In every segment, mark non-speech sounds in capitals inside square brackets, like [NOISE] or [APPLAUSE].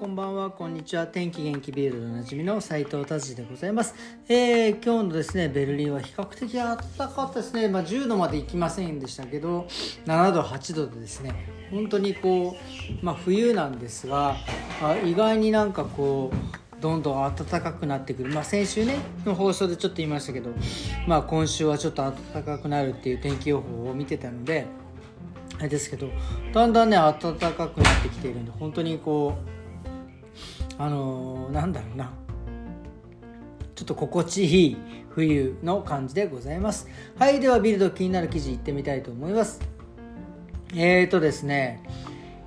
こんばんはこんにちは。天気元気ビールでおなじみの斉藤達治でございます、えー、今日のですねベルリンは比較的暖かかったですね、まあ、10度まで行きませんでしたけど7度8度でですね本当にこう、まあ、冬なんですがあ意外になんかこうどんどん暖かくなってくる、まあ、先週ねの放送でちょっと言いましたけど、まあ、今週はちょっと暖かくなるっていう天気予報を見てたのであれですけどだんだんね暖かくなってきているんで本当にこうあのー、なんだろうな。ちょっと心地いい冬の感じでございます。はいではビルド気になる記事いってみたいと思います。えーとですね。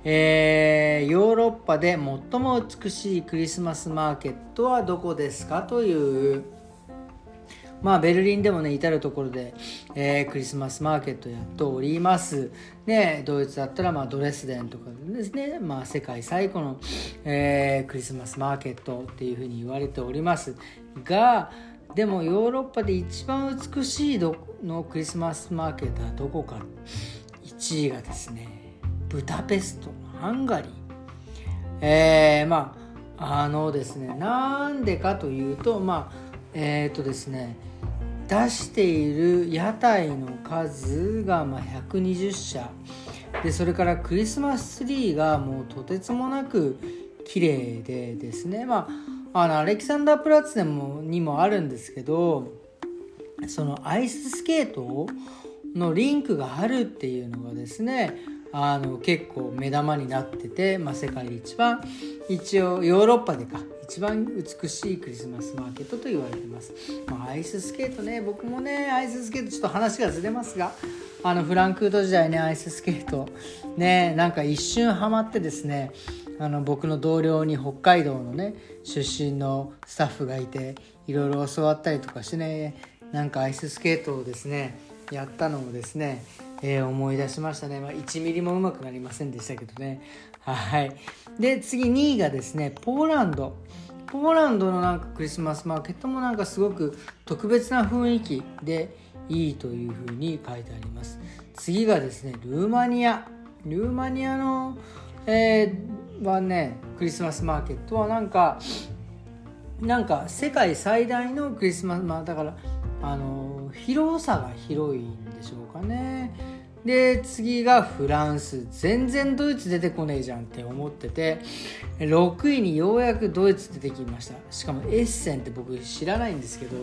えー、ヨーロッパで最も美しいクリスマスマーケットはどこですか？というまあ、ベルリンでもね至る所で、えー、クリスマスマーケットやっております、ね、ドイツだったら、まあ、ドレスデンとかですね、まあ、世界最古の、えー、クリスマスマーケットっていうふうに言われております。がでもヨーロッパで一番美しいどのクリスマスマーケットはどこか。1位がですねブダペストハンガリー。えー、まああのですねなんでかというとまあえっ、ー、とですね出している屋台の数がま120社。でそれからクリスマスツリーがもうとてつもなく綺麗でですね。まああのアレキサンダープラッツでもにもあるんですけどそのアイススケートのリンクがあるっていうのがですねあの結構目玉になってて、まあ、世界で一番一応ヨーロッパでか一番美しいクリスマスマーケットと言われてます、まあ、アイススケートね僕もねアイススケートちょっと話がずれますがあのフランクフート時代ねアイススケートねなんか一瞬ハマってですねあの僕の同僚に北海道のね出身のスタッフがいていろいろ教わったりとかしてねなんかアイススケートをですねやったのをですねえー、思い出しましたね、まあ、1ミリもうまくなりませんでしたけどね。はい。で次2位がですねポーランド。ポーランドのなんかクリスマスマーケットもなんかすごく特別な雰囲気でいいというふうに書いてあります。次がですねルーマニア。ルーマニアの、えー、はねクリスマスマーケットはなんかなんか世界最大のクリスマスまあだからあの広さが広いんでしょうかね。で次がフランス。全然ドイツ出てこねえじゃんって思ってて6位にようやくドイツ出てきました。しかもエッセンって僕知らないんですけど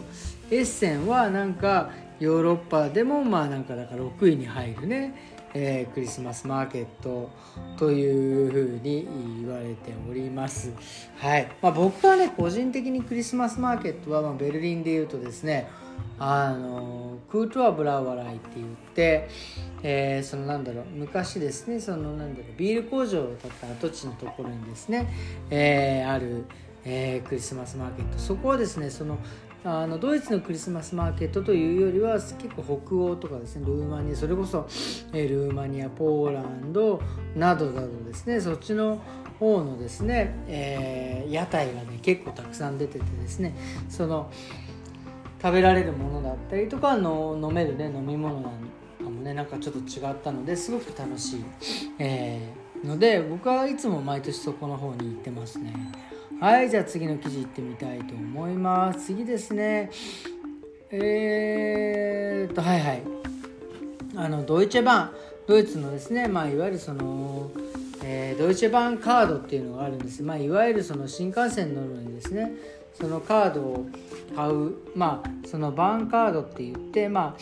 エッセンはなんかヨーロッパでもまあなんかだから6位に入るね、えー、クリスマスマーケットというふうに言われております。はい、まあ、僕はね個人的にクリスマスマーケットはまベルリンでいうとですねあのクートワブラワライって言って、えー、そのなんだろう昔ですねそのなんだろうビール工場だった跡地のところにですね、えー、ある、えー、クリスマスマーケット。そこはですねそのあのドイツのクリスマスマーケットというよりは結構北欧とかですねルーマニアそれこそ、え、ルーマニアポーランドなどなどですねそっちの方のですね、えー、屋台がね結構たくさん出ててですねその食べられるものだったりとかの飲めるね飲み物なんかもねなんかちょっと違ったのですごく楽しい、えー、ので僕はいつも毎年そこの方に行ってますね。はいじゃあ次の記事いってみたいと思います。次ですね。えー、っとはいはい。あのドイツ版。ドイツのですねまあいわゆるそのえー、ドイツ版カードっていうのがあるんです、まあ、いわゆるその新幹線に乗るのにですねそのカードを買うまあそのバンカードって言ってまあ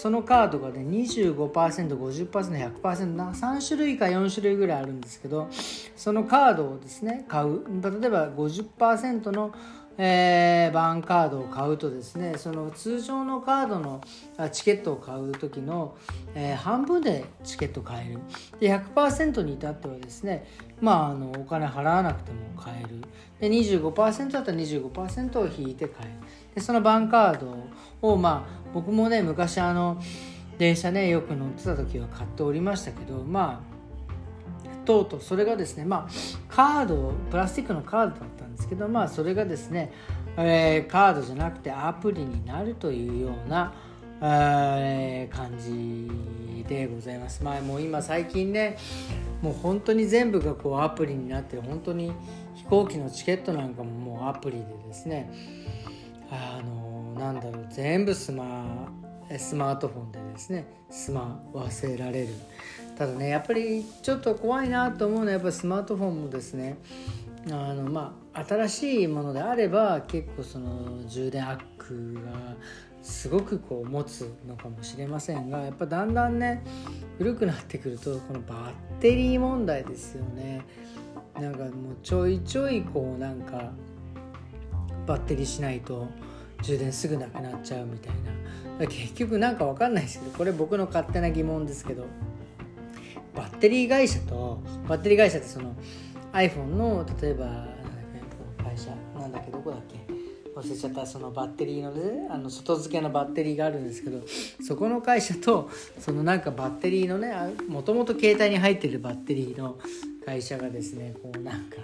そのカードがね 25%50%100% な3種類か4種類ぐらいあるんですけどそのカードをですね買う。例えば50%のえー、バンカードを買うとですねその通常のカードのチケットを買う時の、えー、半分でチケット買える。で100%に至ってはですねまああのお金払わなくても買える。で25%だったら25%を引いて買える。でそのバンカードをまあ僕もね昔あの電車ねよく乗ってた時は買っておりましたけどまあとうとうそれがですねまあカードプラスチックのカードだったんですけどまあそれがですね、えー、カードじゃなくてアプリになるというような、えー、感じでございます。まあもう今最近ねもう本当に全部がこうアプリになって本当に飛行機のチケットなんかももうアプリでですねあのなんだろう全部スマスマートフォンでですね済ま忘れられる。ただねやっぱりちょっと怖いなと思うのはやっぱスマートフォンもですねあのまあ新しいものであれば結構その充電アックがすごくこう持つのかもしれませんがやっぱだんだんね古くなってくるとこのバッテリー問題ですよね。なんかもうちょいちょいこうなんかバッテリーしないと充電すぐなくなっちゃうみたいな。結局なんか分かんないですけどこれ僕の勝手な疑問ですけどバッテリー会社とバッテリー会社ってその iPhone の例えば会社なんだっけどこだっけ。忘れちゃったそのバッテリーのねあの外付けのバッテリーがあるんですけどそこの会社とそのなんかバッテリーのねもともと携帯に入ってるバッテリーの会社がですねこうなんか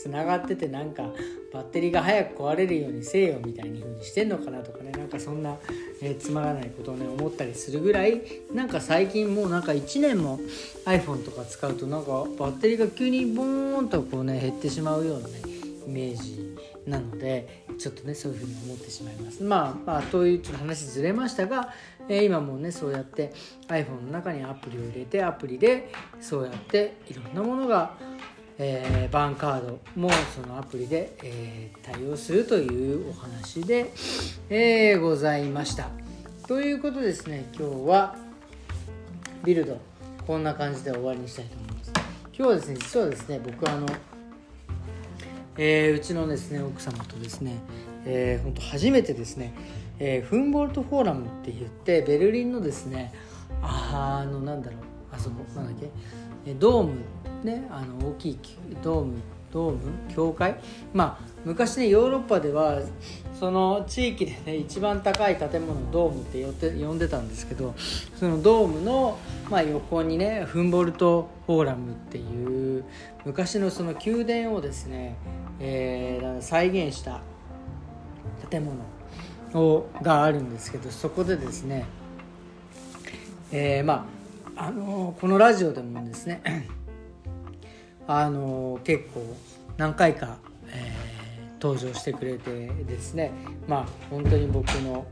つながっててなんかバッテリーが早く壊れるようにせよみたいに風にしてんのかなとかねなんかそんな、えー、つまらないことをね思ったりするぐらいなんか最近もうなんか1年も iPhone とか使うとなんかバッテリーが急にボーンとこうね減ってしまうようなねイメージなのでちょっとねそういうふうに思ってしまいますまあまあというちょっと話ずれましたが、えー、今もねそうやって iPhone の中にアプリを入れてアプリでそうやっていろんなものがえー、バンカードもそのアプリで、えー、対応するというお話で、えー、ございました。ということですね今日はビルドこんな感じで終わりにしたいと思います。今日はですね実はですね僕あの、えー、うちのですね奥様とですね、えー、本当初めてですね、えー、フンボルトフォーラムって言ってベルリンのですねあのなんだろうあそこなんだっけドームねあの大きいドームドーム教会？まあ昔ねヨーロッパではその地域でね一番高い建物ドームって呼って呼んでたんですけどそのドームの、まあ、横にねフンボルトフォーラムっていう昔のその宮殿をですね、えー、再現した建物をがあるんですけどそこでですね、えー、まああのこのラジオでもですね [CLEARS THROAT] あの結構何回か、えー、登場してくれてですねまあ本当に僕の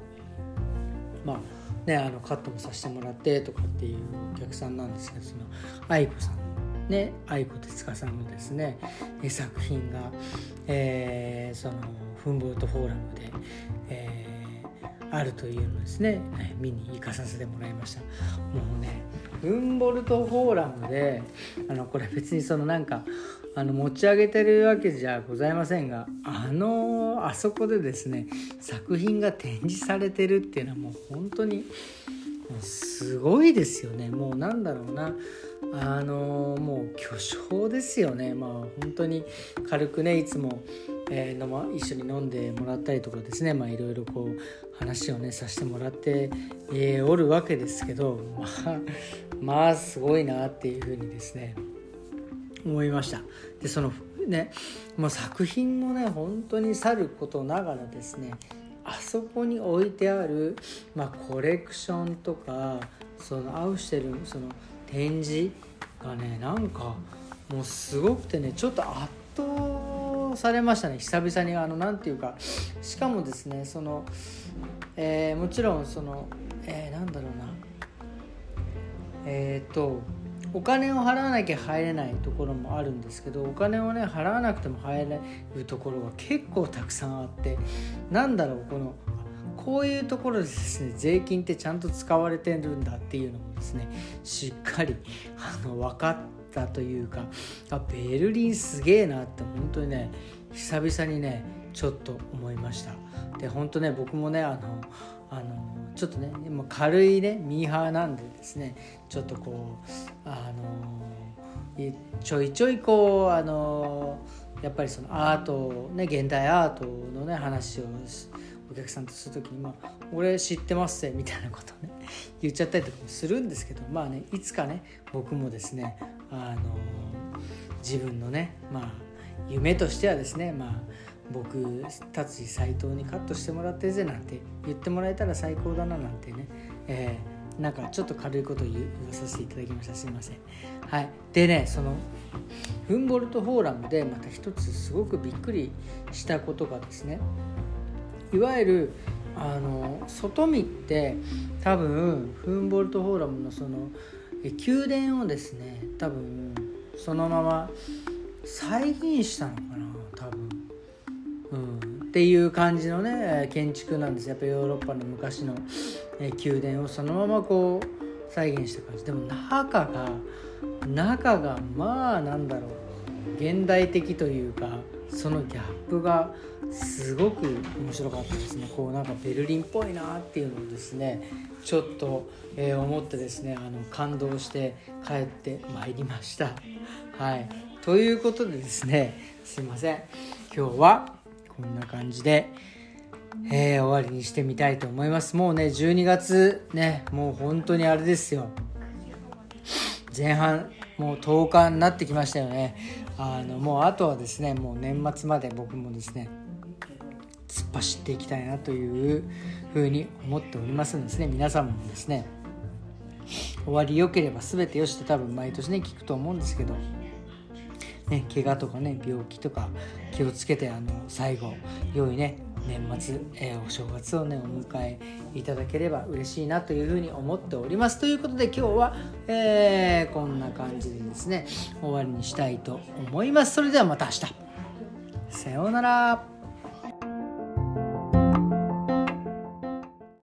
まあねあのカットもさせてもらってとかっていうお客さんなんですけどその愛子さんね愛子哲香さんのですね作品が、えー、そのフンボルトフォーラムで、えーあるというのですね、見に行かさせてもらいました。もうねフンボルトフォーラムであのこれ別にそのなんかあの持ち上げてるわけじゃございませんがあのあそこでですね作品が展示されてるっていうのはもう本当にすごいですよね。もうなんだろうな。あのもう巨匠ですよね。まあ本当に軽くねいつも、えー、ま、一緒に飲んでもらったりとかですね。まあいろいろこう話をねさせてもらって、えー、おるわけですけど。まあまあすごいなっていうふうにですね思いました。でそのねもう作品もね本当にさることながらですねあそこに置いてある、まあ、コレクションとかそのアウシュテルその展示がねなんかもうすごくてねちょっと圧倒されましたね。久々にあの何て言うかしかもですねその、えー、もちろんその、えー、なんだろうな。えっ、ー、とお金を払わなきゃ入れないところもあるんですけどお金をね払わなくても入れるところが結構たくさんあってなんだろうこのこういうところでですね税金ってちゃんと使われてるんだっていうのもですねしっかりあの分かったというかあベルリンすげえなって本当にね久々にねちょっと思いました。で本当ね僕もねあのあのちょっとね軽いねミーハーなんでですねちょっとこうあのちょいちょいこうあのやっぱりそのアートね現代アートのね話をお客さんとする時に「まあ、俺知ってますぜ」みたいなことね [LAUGHS] 言っちゃったりとかもするんですけどまあねいつかね僕もですねあの自分のねまあ夢としてはですねまあ僕達治斎藤にカットしてもらってぜなんて言ってもらえたら最高だななんてね、えー、なんかちょっと軽いことを言わさせていただきました。すいません。はい。でねそのフンボルトフォーラムでまた一つすごくびっくりしたことがですねいわゆるあの外見って多分フンボルトフォーラムのその宮殿をですね多分そのまま再現したのかな多分、うん、っていう感じのね建築なんです。やっぱヨーロッパの昔の宮殿をそのままこう再現した感じ。でも中が中がまあなんだろう。現代的というかそのギャップがすごく面白かったですね。こうなんかベルリンっぽいなっていうのをですねちょっと、えー、思ってですねあの感動して帰ってまいりました。[LAUGHS] はい。ということでですねすいません。今日はこんな感じで、えー、終わりにしてみたいと思います。もうね12月ねもう本当にあれですよ。前半もう10日になってきましたよね。あのもうあとはですねもう年末まで僕もですね突っ走っていきたいなというふうに思っておりますんですね皆さんもですね終わり良ければ全てよしって多分毎年ね聞くと思うんですけどね怪我とかね病気とか気をつけてあの最後良いね年末、えー、お正月をねお迎えいただければ嬉しいなというふうに思っております。ということで今日は、えー、こんな感じでですね終わりにしたいと思います。それではまた明日。さようなら。